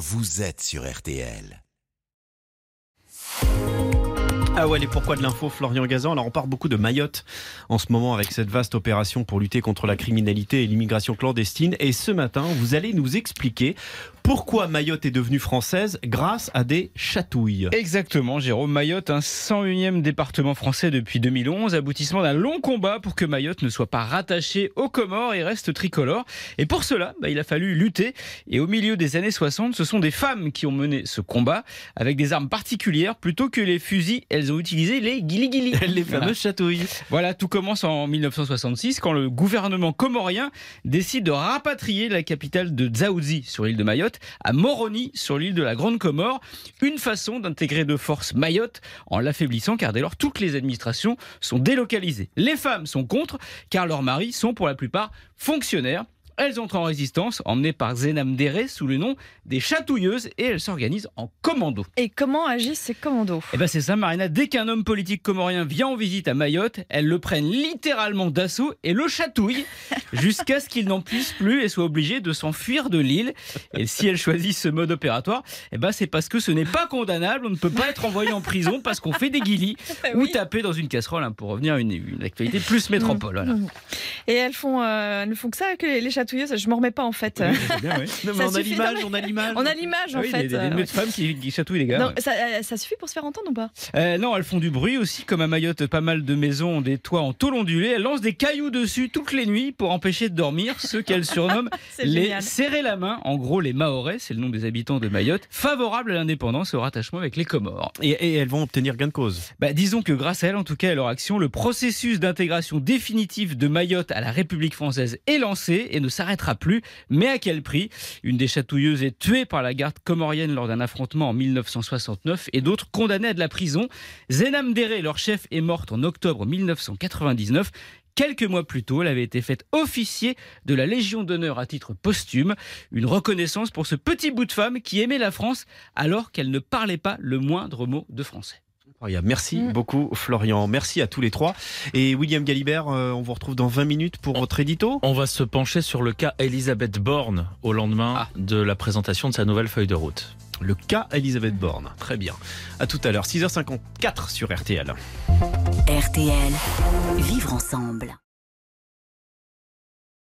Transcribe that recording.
vous êtes sur RTL. Ah ouais, les pourquoi de l'info, Florian Gazan. Alors on parle beaucoup de Mayotte en ce moment avec cette vaste opération pour lutter contre la criminalité et l'immigration clandestine. Et ce matin, vous allez nous expliquer pourquoi Mayotte est devenue française grâce à des chatouilles. Exactement, Jérôme. Mayotte, un 101e département français depuis 2011, aboutissement d'un long combat pour que Mayotte ne soit pas rattachée aux Comores et reste tricolore. Et pour cela, bah, il a fallu lutter. Et au milieu des années 60, ce sont des femmes qui ont mené ce combat avec des armes particulières plutôt que les fusils. Ont utilisé les guili-guili. Les fameuses chatouilles. Voilà, tout commence en 1966 quand le gouvernement comorien décide de rapatrier la capitale de Dzaoudzi sur l'île de Mayotte à Moroni sur l'île de la Grande Comore. Une façon d'intégrer de force Mayotte en l'affaiblissant car dès lors toutes les administrations sont délocalisées. Les femmes sont contre car leurs maris sont pour la plupart fonctionnaires. Elles entrent en résistance, emmenées par Zenam Dere sous le nom des chatouilleuses, et elles s'organisent en commando. Et comment agissent ces commandos? Eh ben c'est ça, Marina. Dès qu'un homme politique comorien vient en visite à Mayotte, elles le prennent littéralement d'assaut et le chatouillent jusqu'à ce qu'il n'en puisse plus et soit obligé de s'enfuir de l'île. Et si elles choisissent ce mode opératoire, eh ben c'est parce que ce n'est pas condamnable. On ne peut pas être envoyé en prison parce qu'on fait des guilis ou taper dans une casserole hein, pour revenir à une, une actualité plus métropole. Voilà. Et elles font, euh, ne font que ça, que les, les chatouilleuses. Je m'en remets pas en fait. Oui, c'est bien, oui. Non, mais Ça on a l'image, on a l'image. On a l'image en Ah oui, fait. des, des, euh, des femmes qui, qui chatouillent les gars. non, ouais. ça, euh, ça suffit pour se faire entendre ou pas? Euh, non, elles font du bruit aussi, comme à Mayotte, pas mal de maisons ont des toits en tôle ondulée. Elles lancent des cailloux dessus toutes les nuits pour empêcher de dormir ceux qu'elles surnomment C'est les génial. serrer la main. En gros, les Mahorais, c'est le nom des habitants de Mayotte, favorables à l'indépendance et au rattachement avec les Comores. Et, et elles vont obtenir gain de cause. Bah, disons que grâce à elles, en tout cas, à leur action, le processus d'intégration définitive de Mayotte à la République française est lancé et ne s'arrêtera plus. Mais à quel prix? Une des chatouilleuses est tuée par la garde comorienne lors d'un affrontement en 1969 et d'autres condamnées à de la prison. Zenam Dere, leur chef, est morte en octobre 1999. Quelques mois plus tôt, elle avait été faite officier de la Légion d'honneur à titre posthume, une reconnaissance pour ce petit bout de femme qui aimait la France alors qu'elle ne parlait pas le moindre mot de français. Incroyable. Merci Mm. beaucoup, Florian. Merci à tous les trois. Et William Galibert, euh, on vous retrouve dans 20 minutes pour votre édito. On va se pencher sur le cas Elisabeth Borne au lendemain Ah. de la présentation de sa nouvelle feuille de route. Le cas Elisabeth Borne. Très bien. À tout à l'heure, 6h54 sur RTL. RTL. Vivre ensemble.